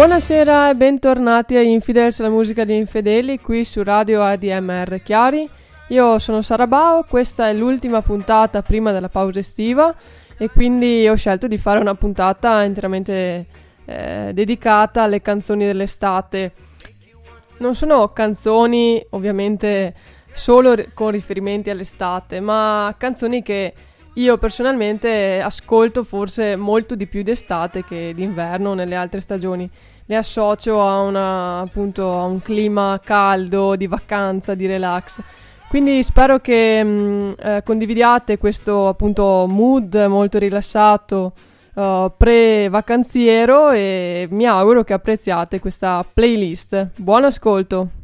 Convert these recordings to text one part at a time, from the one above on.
Buonasera e bentornati a Infidels, la musica di Infedeli, qui su Radio ADMR Chiari. Io sono Sara Bao, questa è l'ultima puntata prima della pausa estiva e quindi ho scelto di fare una puntata interamente eh, dedicata alle canzoni dell'estate. Non sono canzoni ovviamente solo con riferimenti all'estate, ma canzoni che io personalmente ascolto forse molto di più d'estate che d'inverno nelle altre stagioni. Le associo a, una, appunto, a un clima caldo, di vacanza, di relax. Quindi spero che mh, mm, eh, condividiate questo appunto mood molto rilassato uh, pre-vacanziero e mi auguro che apprezziate questa playlist. Buon ascolto!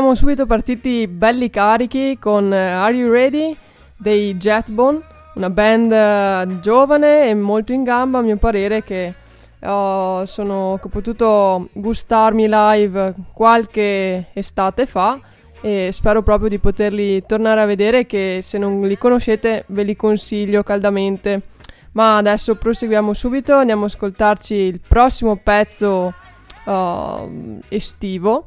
Siamo subito partiti belli carichi con uh, Are You Ready dei Jetbone, una band uh, giovane e molto in gamba a mio parere che uh, sono, che ho potuto gustarmi live qualche estate fa e spero proprio di poterli tornare a vedere che se non li conoscete ve li consiglio caldamente. Ma adesso proseguiamo subito, andiamo ad ascoltarci il prossimo pezzo estivo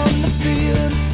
feeling.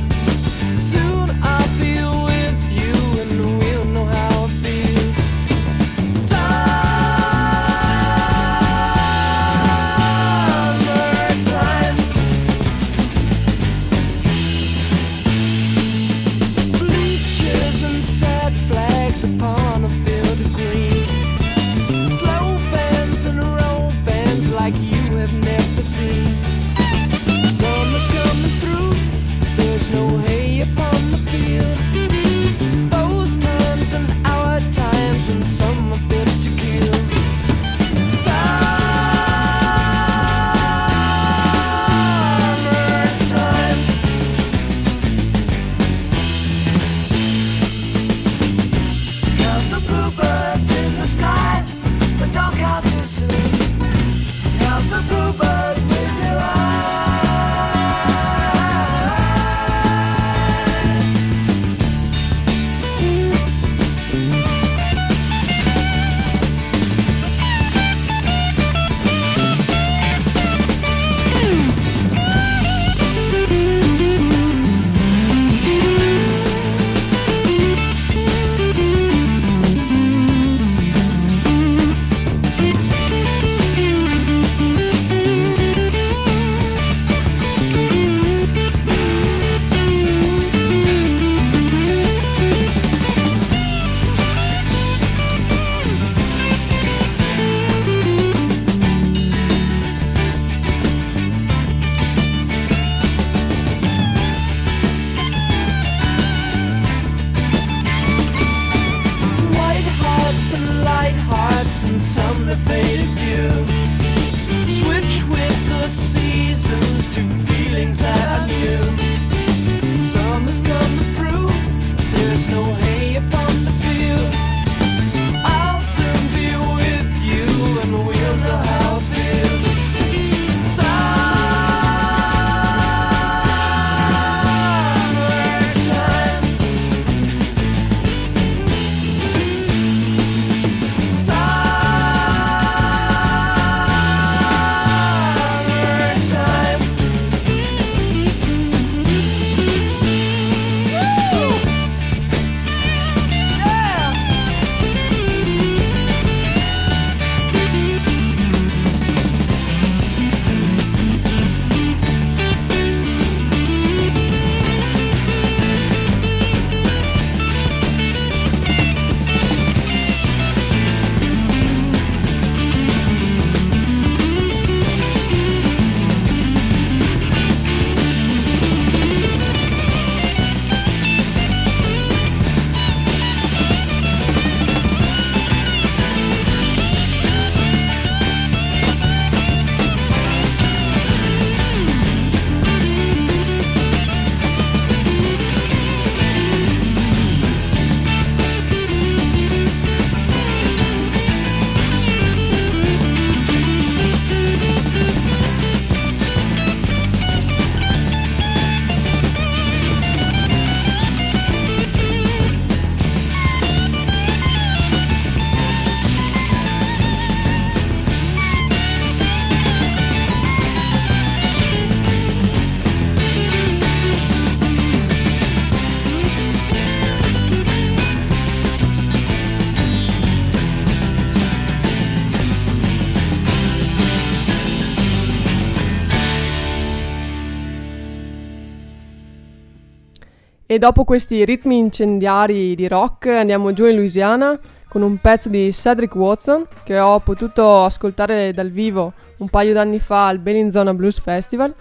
Dopo questi ritmi incendiari di rock andiamo giù in Louisiana con un pezzo di Cedric Watson che ho potuto ascoltare dal vivo un paio d'anni fa al Bellinzona Blues Festival.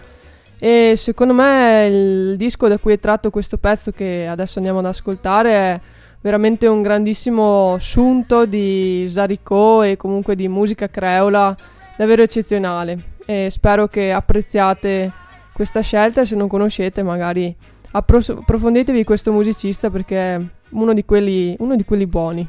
E secondo me il disco da cui è tratto questo pezzo che adesso andiamo ad ascoltare è veramente un grandissimo assunto di Zaricò e comunque di musica creola davvero eccezionale. E spero che apprezziate questa scelta se non conoscete magari approfonditevi questo musicista perché è uno di quelli, uno di quelli buoni.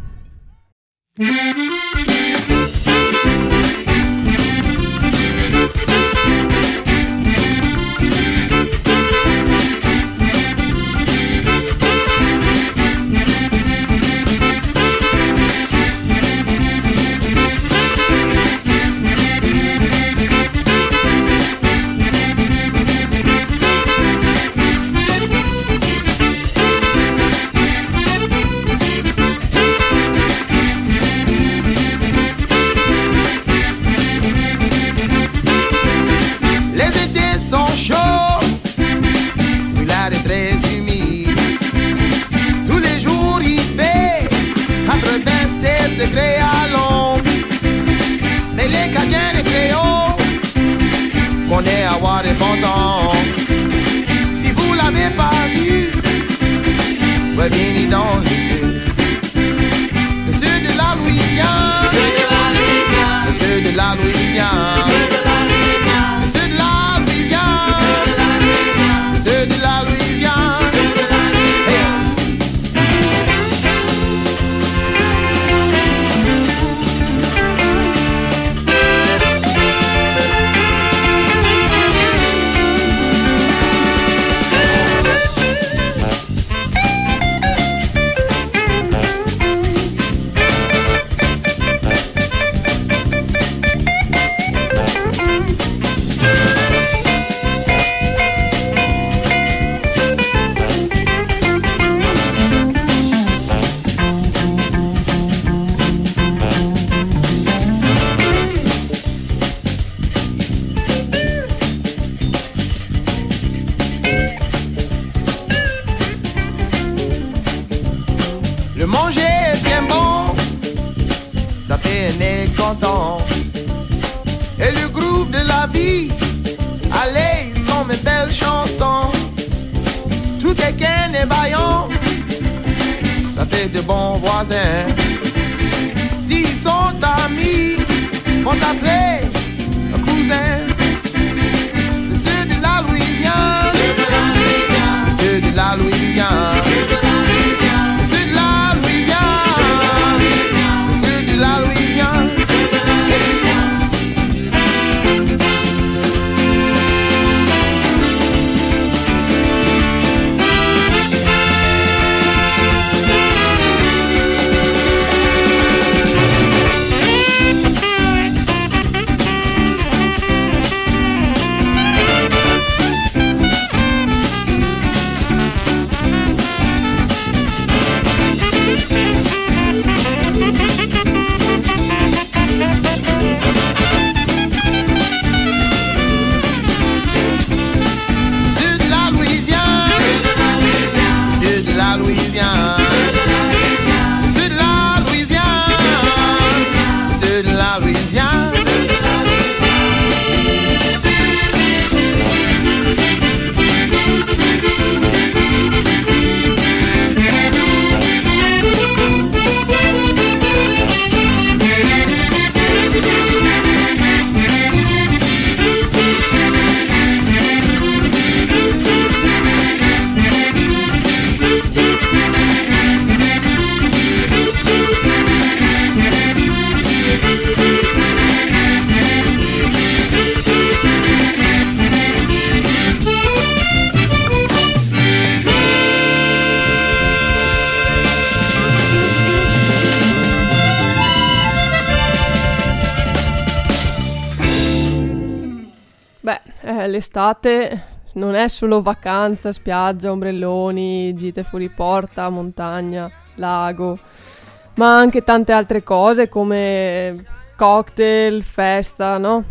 on est à Waterfonton. Si vous l'avez pas vu, revenez donc ici. L'estate non è solo vacanza, spiaggia, ombrelloni, gite fuori porta, montagna, lago, ma anche tante altre cose come cocktail, festa, no?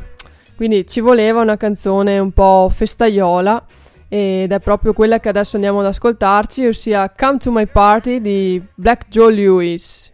Quindi ci voleva una canzone un po' festaiola ed è proprio quella che adesso andiamo ad ascoltarci, ossia Come to My Party di Black Joe Lewis.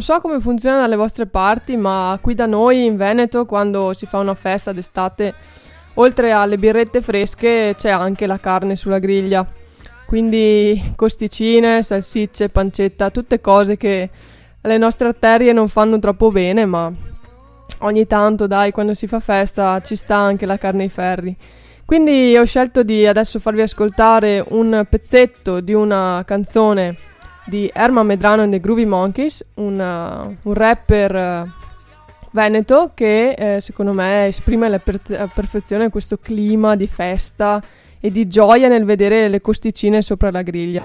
Non so come funziona dalle vostre parti, ma qui da noi in Veneto, quando si fa una festa d'estate, oltre alle birrette fresche c'è anche la carne sulla griglia. Quindi costicine, salsicce, pancetta, tutte cose che alle nostre arterie non fanno troppo bene, ma ogni tanto, dai, quando si fa festa ci sta anche la carne ai ferri. Quindi ho scelto di adesso farvi ascoltare un pezzetto di una canzone di Erma Medrano and the Groovy Monkeys, una, un rapper uh, veneto che eh, secondo me esprime alla per- perfezione questo clima di festa e di gioia nel vedere le costicine sopra la griglia.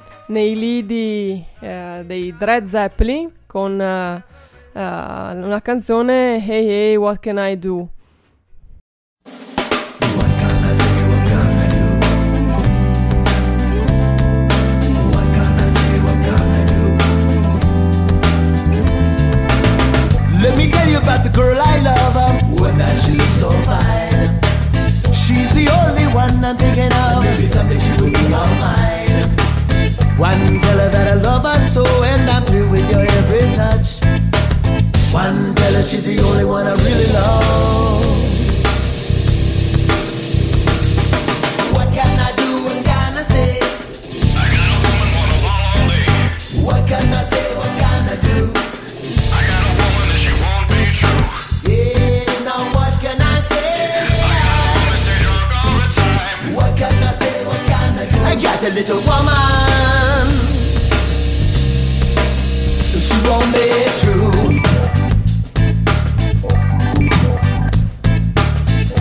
nei lidi eh, dei Dread Zeppelin con eh, uh, una canzone Hey Hey What Can I Do? Let me tell you about the girl I love. Um, when she looks so fine. She's the only one and got One teller that I love her so and I'm through with your every touch. One teller she's the only one I really love. What can I do? What can I say? I got a woman, wanna all day. What can I say? A little woman. She won't be true.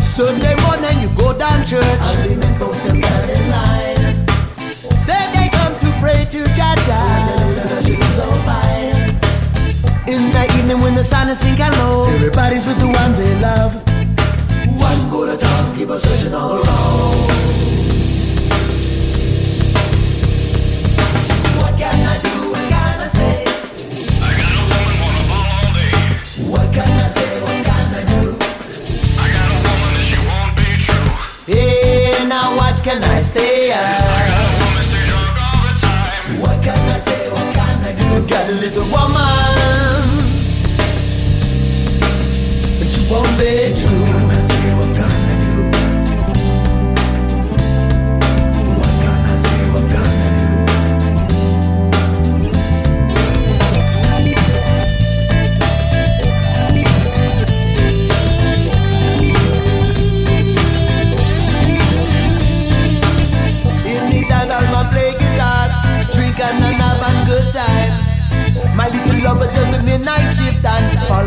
Sunday morning you go down church. All the men folk them stand in line. Say they come to pray to Jah Jah. so fine. In the evening when the sun is sinking low, everybody's with the one they love. One go to town, keep us searching all around. Little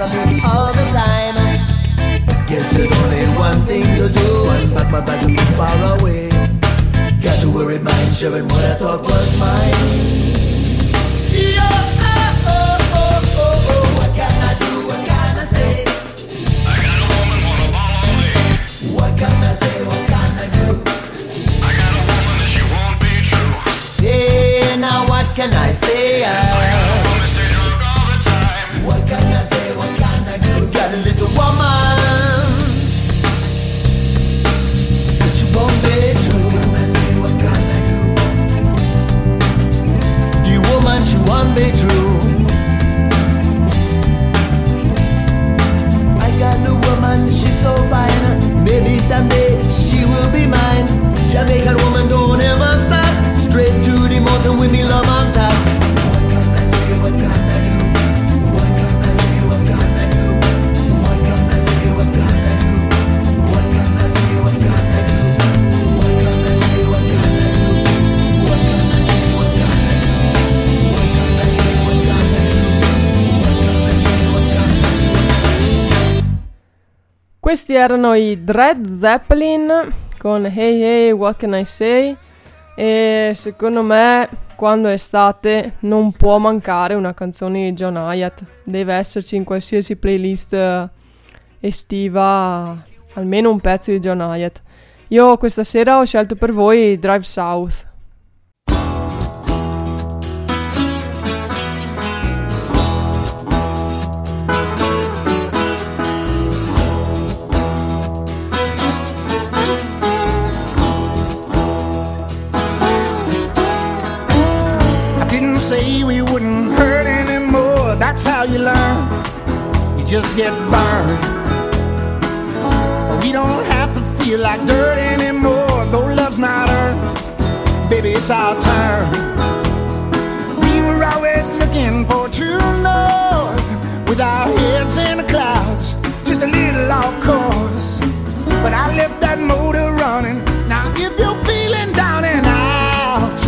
and follow me all the time. Guess there's only one thing to do and pack my bag to be far away. Got to worry mind sharing what I thought was mine. Someday she will be mine. Jamaican woman don't ever stop. Straight to the mountain with me love Questi erano i Dread Zeppelin con Hey Hey What Can I Say e secondo me quando è estate non può mancare una canzone di John Hyatt, deve esserci in qualsiasi playlist estiva almeno un pezzo di John Hyatt. Io questa sera ho scelto per voi Drive South. That's how you learn. You just get burned. We don't have to feel like dirt anymore. Though love's not earned, baby, it's our turn. We were always looking for true north with our heads in the clouds, just a little off course. But I left that motor running. Now if you're feeling down and out,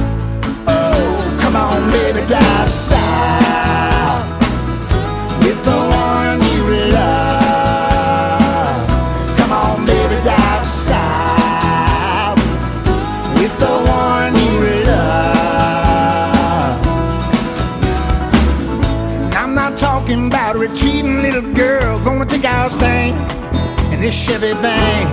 oh, come on, baby, drive south this Chevy van.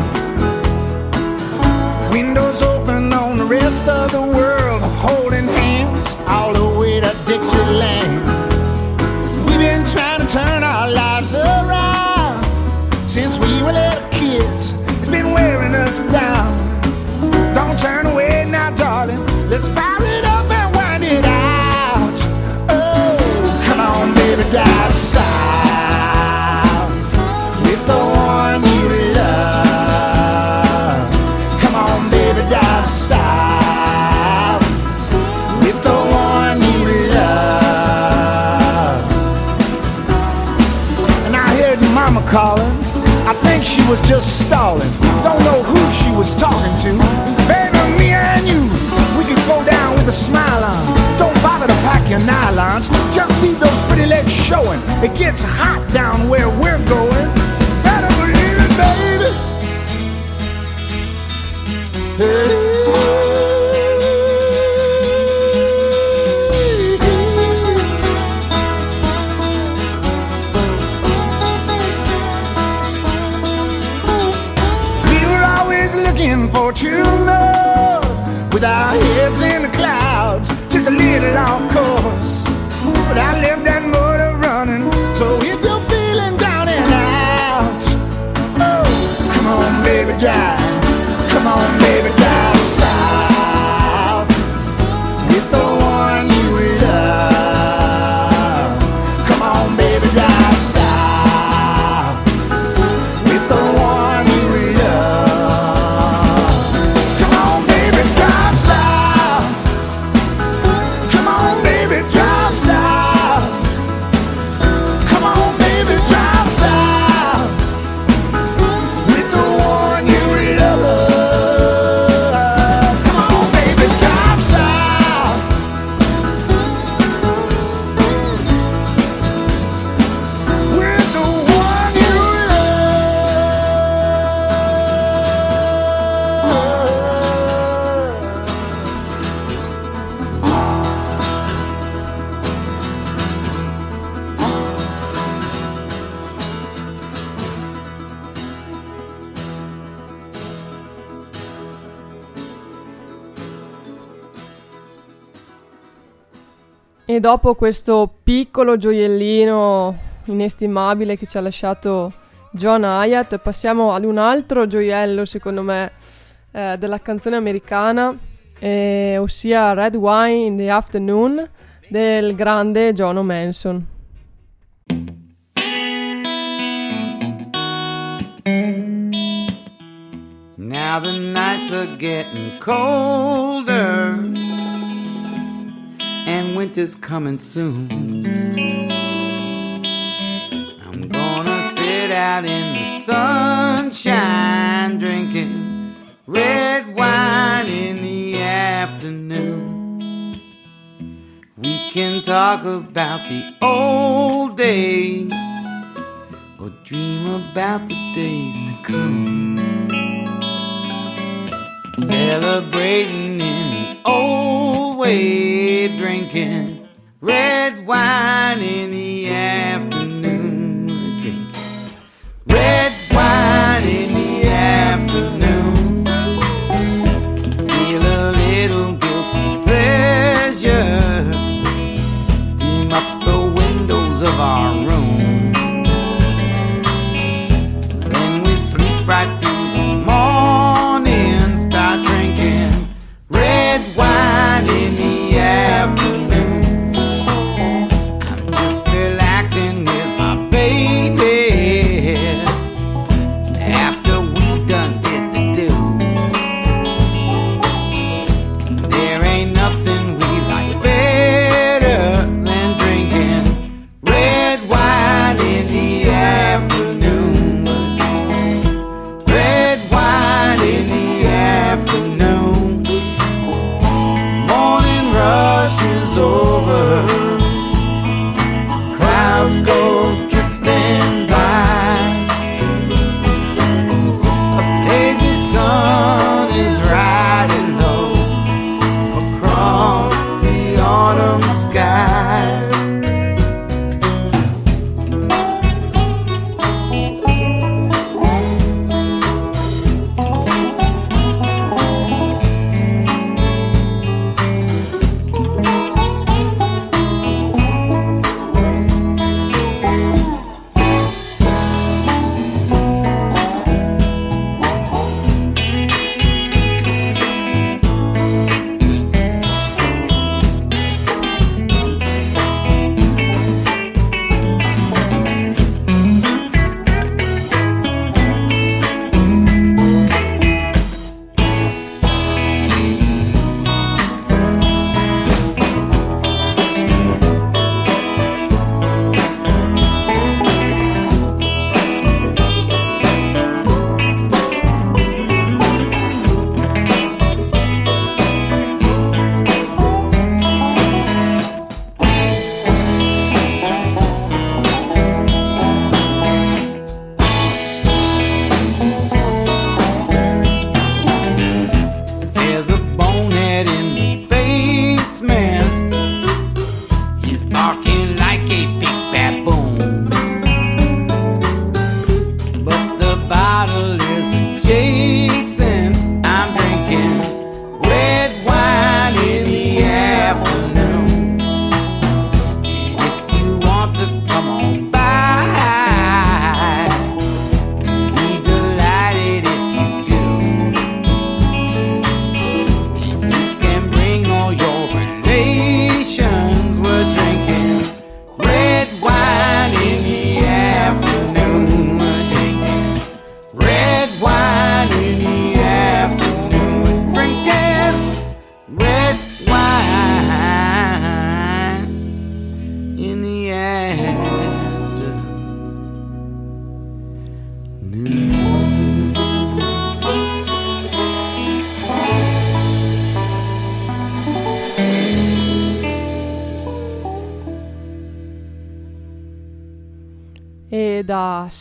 Windows open on the rest of the world, holding hands all the way to Dixieland. We've been trying to turn our lives around since we were little kids. It's been wearing us down. Don't turn away now, darling. Let's fire was just stalling. Don't know who she was talking to. Baby, me and you, we could go down. With a smile on. Don't bother to pack your nylons. Just leave those pretty legs showing. It gets hot down where we're going. Better believe it, baby. Hey. For true love with our heads in the clouds, just a little off course. But I left dopo questo piccolo gioiellino inestimabile che ci ha lasciato John Hyatt, passiamo ad un altro gioiello, secondo me, eh, della canzone americana, eh, ossia Red Wine in the Afternoon del grande John Manson. Now the nights are getting colder. And winter's coming soon. I'm gonna sit out in the sunshine drinking red wine in the afternoon. We can talk about the old days or dream about the days to come. Celebrating in the old way, drinking red wine in the afternoon. Drinking red wine in the afternoon. Still a little guilty pleasure. Steam up the windows of our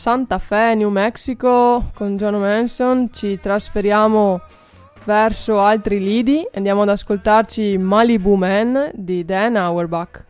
Santa Fe, New Mexico, con John Manson ci trasferiamo verso altri lidi e andiamo ad ascoltarci Malibu Man di Dan Auerbach.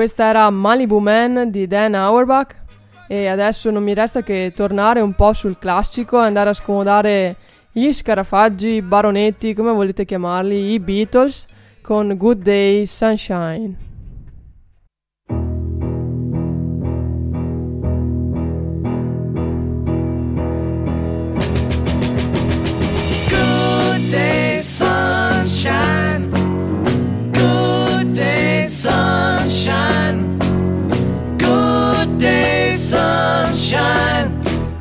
Questa era Malibu Man di Dan Auerbach e adesso non mi resta che tornare un po' sul classico e andare a scomodare gli scarafaggi, i baronetti, come volete chiamarli, i Beatles con Good Day Sunshine. Good day, sunshine.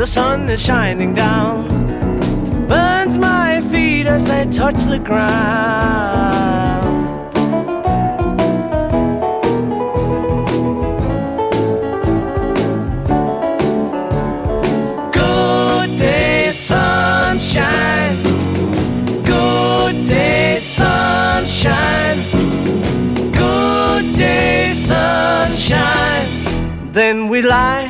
the sun is shining down, burns my feet as they touch the ground. Good day, sunshine. Good day, sunshine. Good day, sunshine. Then we lie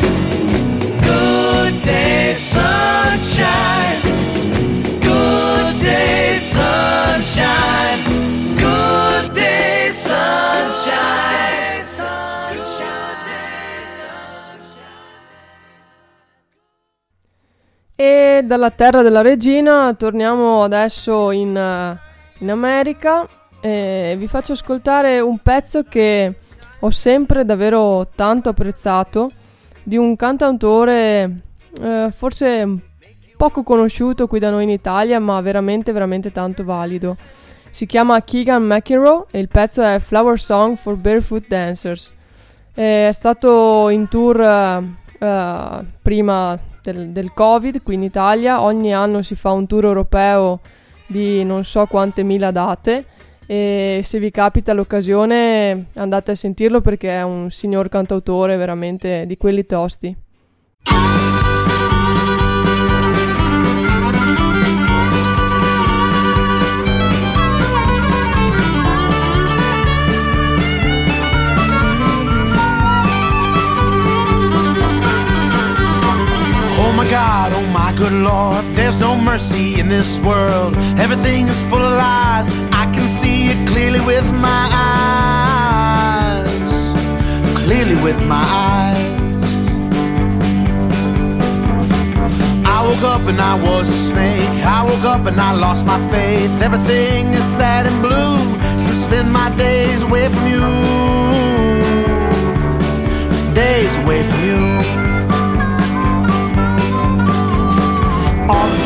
E dalla terra della regina torniamo adesso in, eh, in America e vi faccio ascoltare un pezzo che ho sempre davvero tanto apprezzato di un cantautore eh, forse poco conosciuto qui da noi in Italia ma veramente veramente tanto valido. Si chiama Keegan McEnroe e il pezzo è Flower Song for Barefoot Dancers. È stato in tour eh, eh, prima del, del Covid qui in Italia, ogni anno si fa un tour europeo di non so quante mila date e se vi capita l'occasione andate a sentirlo perché è un signor cantautore veramente di quelli tosti. My good Lord, there's no mercy in this world. Everything is full of lies. I can see it clearly with my eyes. Clearly with my eyes. I woke up and I was a snake. I woke up and I lost my faith. Everything is sad and blue. So spend my days away from you. Days away from you.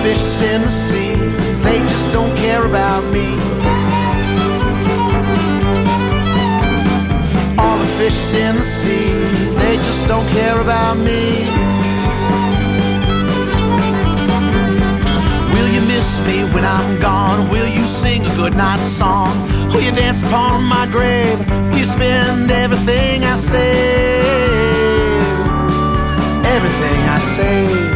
Fishes in the sea, they just don't care about me. All the fishes in the sea, they just don't care about me. Will you miss me when I'm gone? Will you sing a goodnight song? Will you dance upon my grave? Will you spend everything I say? Everything I say.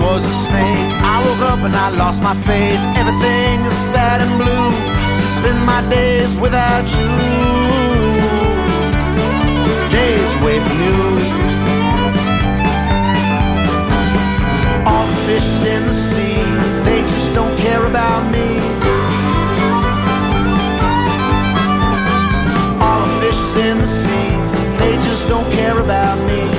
Was a snake. I woke up and I lost my faith. Everything is sad and blue. So I spend my days without you. Days away from you. All the fishes in the sea, they just don't care about me. All the fishes in the sea, they just don't care about me.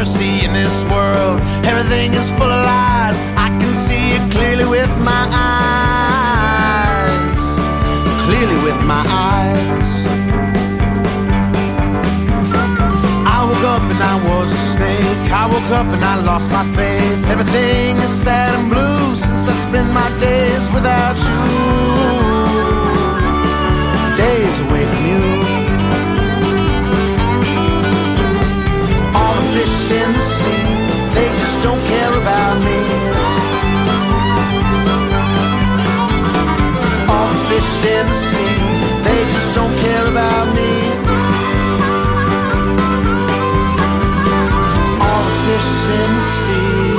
Mercy in this world. Everything is full of lies. I can see it clearly with my eyes. Clearly with my eyes. I woke up and I was a snake. I woke up and I lost my faith. Everything is sad and blue since I spend my days without you. Days away in the sea, they just don't care about me. All the fish in the sea, they just don't care about me. All the fish in the sea,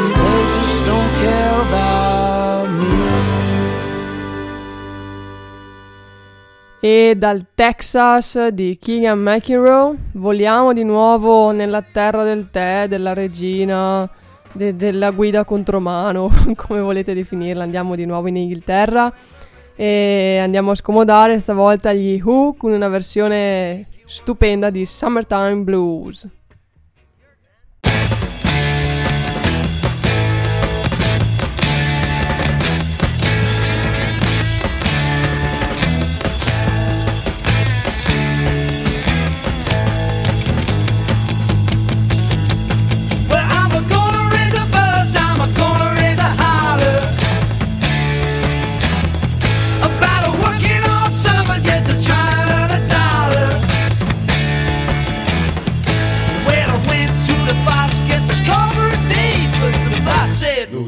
E dal Texas di Keegan McEnroe voliamo di nuovo nella terra del tè, della regina, de- della guida contromano, come volete definirla. Andiamo di nuovo in Inghilterra e andiamo a scomodare stavolta gli Who con una versione stupenda di Summertime Blues.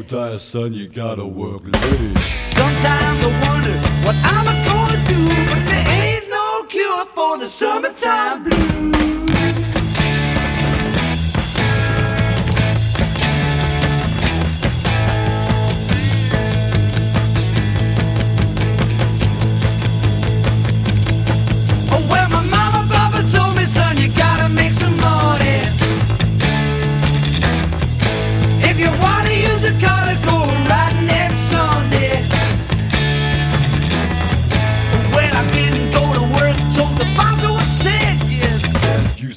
Die, son, you gotta work late. Sometimes I wonder what I'm gonna do, but there ain't no cure for the summertime blues.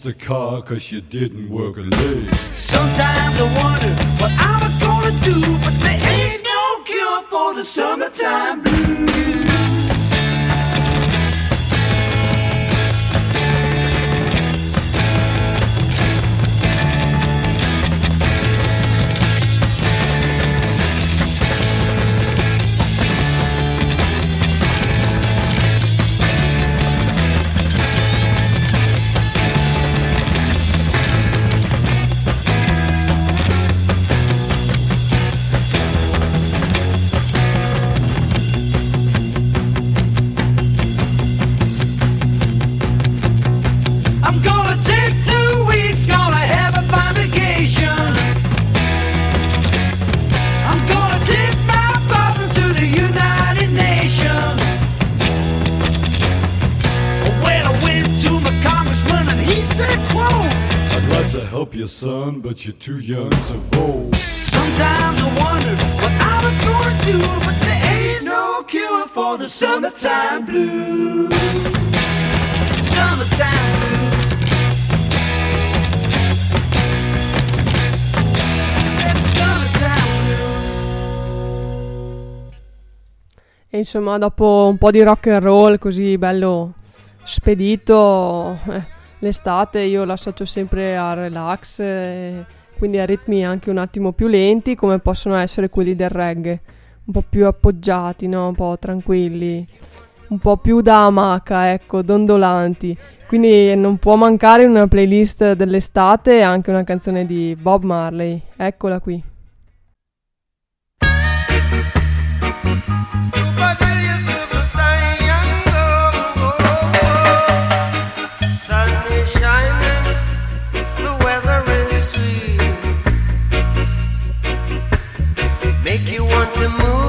The car cause you didn't work late. Sometimes I wonder what I'm gonna do, but there ain't no cure for the summertime blues. You're too young to vote. Sometimes I wonder what I'm gonna do, but there ain't no cure for the summertime blues. Summertime blues. Summertime blues. E insomma, dopo un po' di rock and roll così bello spedito, eh, l'estate io l'associo sempre al relax, eh, quindi a ritmi anche un attimo più lenti, come possono essere quelli del reggae, un po' più appoggiati, no? un po' tranquilli, un po' più da amaca, ecco, dondolanti. Quindi non può mancare in una playlist dell'estate anche una canzone di Bob Marley. Eccola qui. Make you want to move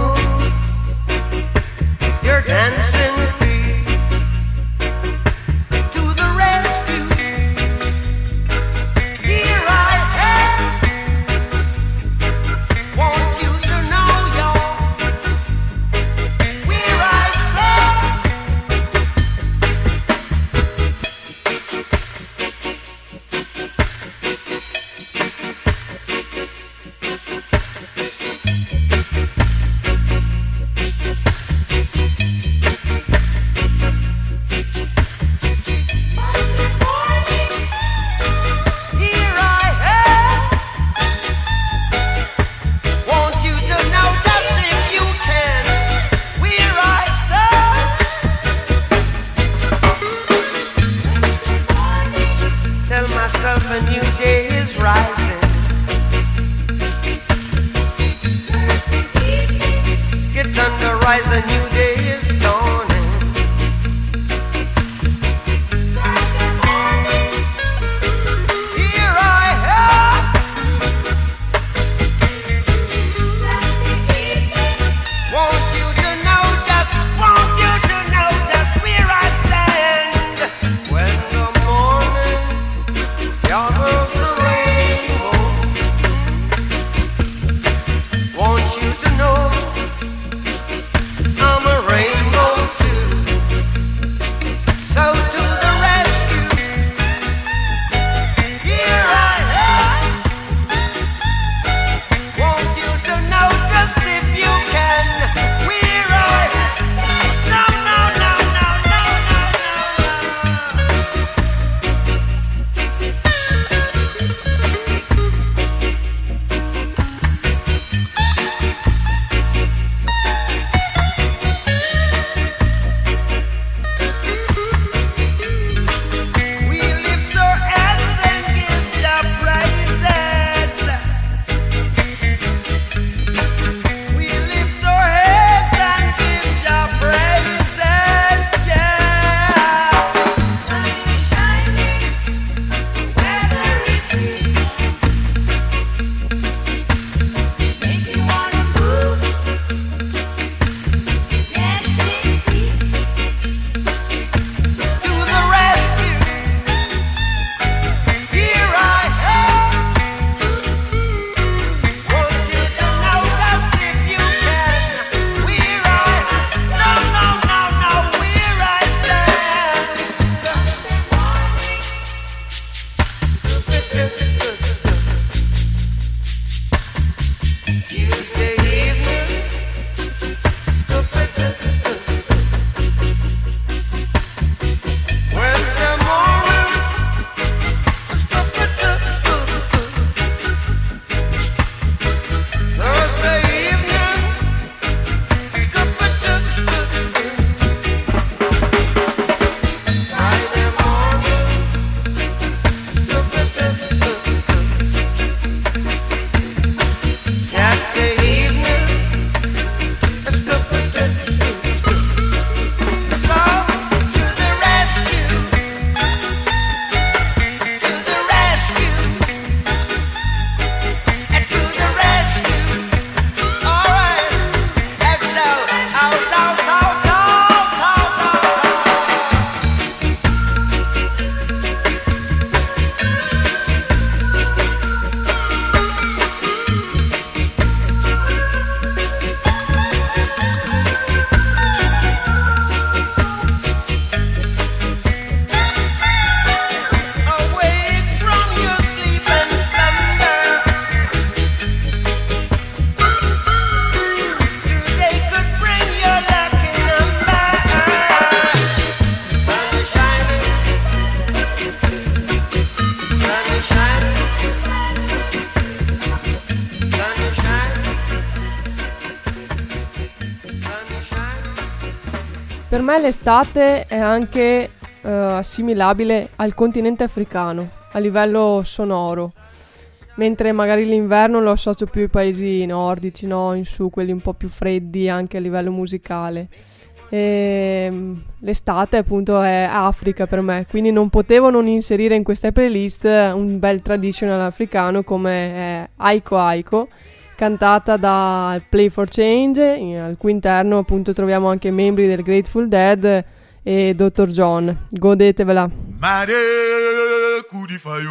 l'estate è anche eh, assimilabile al continente africano a livello sonoro, mentre magari l'inverno lo associo più ai paesi nordici, no? in su, quelli un po' più freddi anche a livello musicale. E, mm, l'estate appunto è Africa per me, quindi non potevo non inserire in questa playlist un bel traditional africano come è Aiko Aiko, cantata da Play for Change, al cui interno appunto troviamo anche membri del Grateful Dead e Dr. John. Godetevela. Mare kudifayo.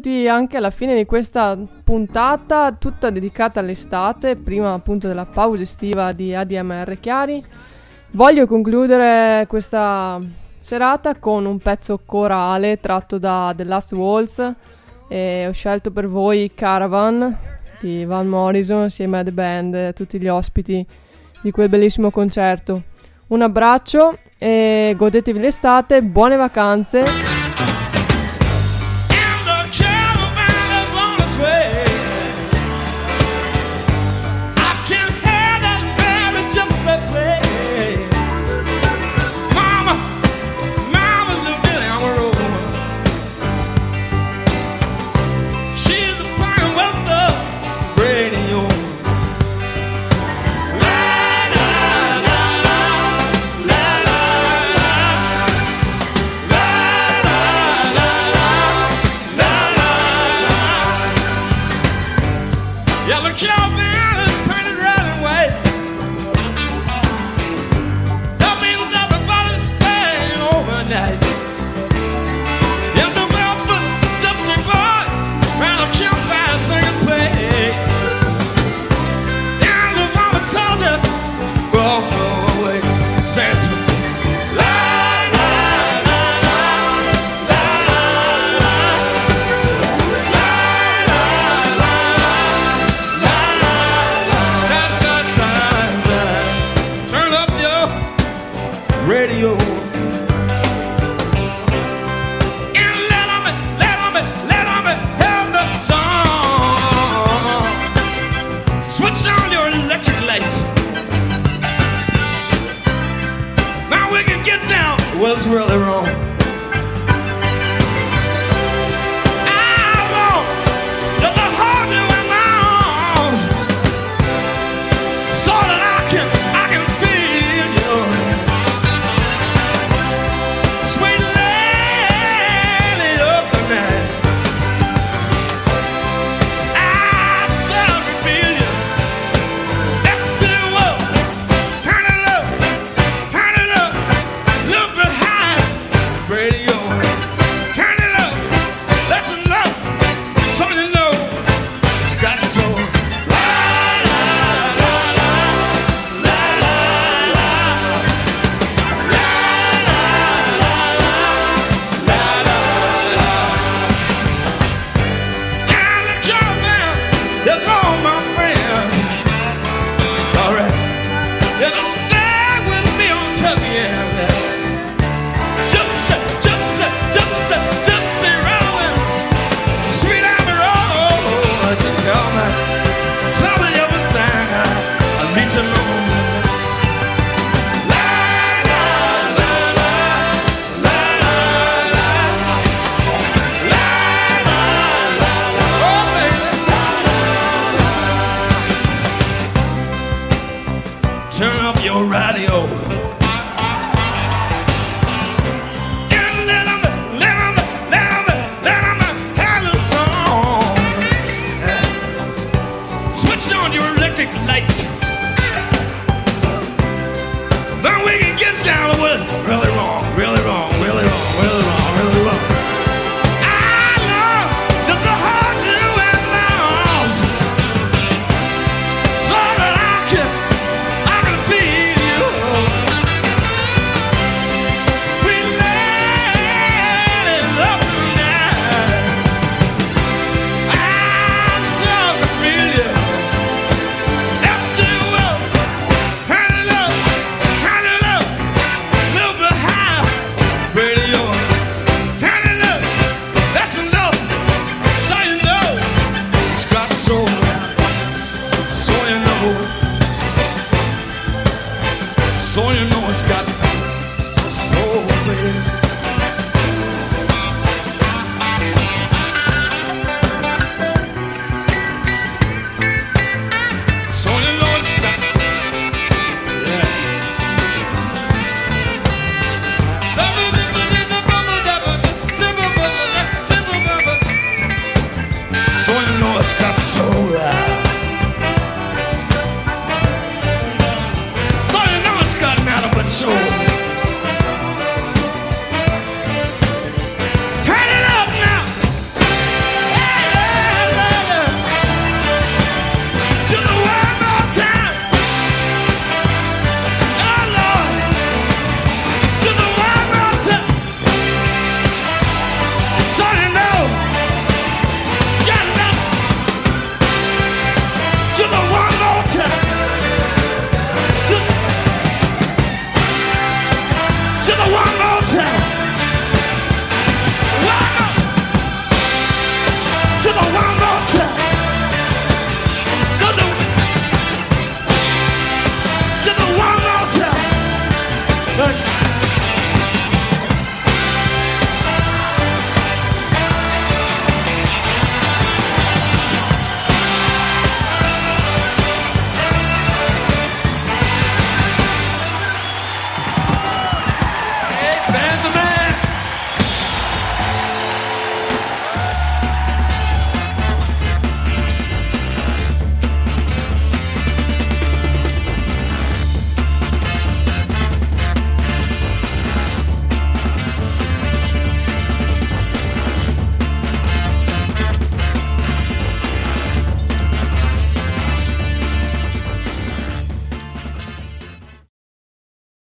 Giunti anche alla fine di questa puntata tutta dedicata all'estate, prima appunto della pausa estiva di ADMR Chiari. Voglio concludere questa serata con un pezzo corale tratto da The Last Waltz e ho scelto per voi Caravan di Van Morrison assieme a The Band e a tutti gli ospiti di quel bellissimo concerto. Un abbraccio e godetevi l'estate, buone vacanze.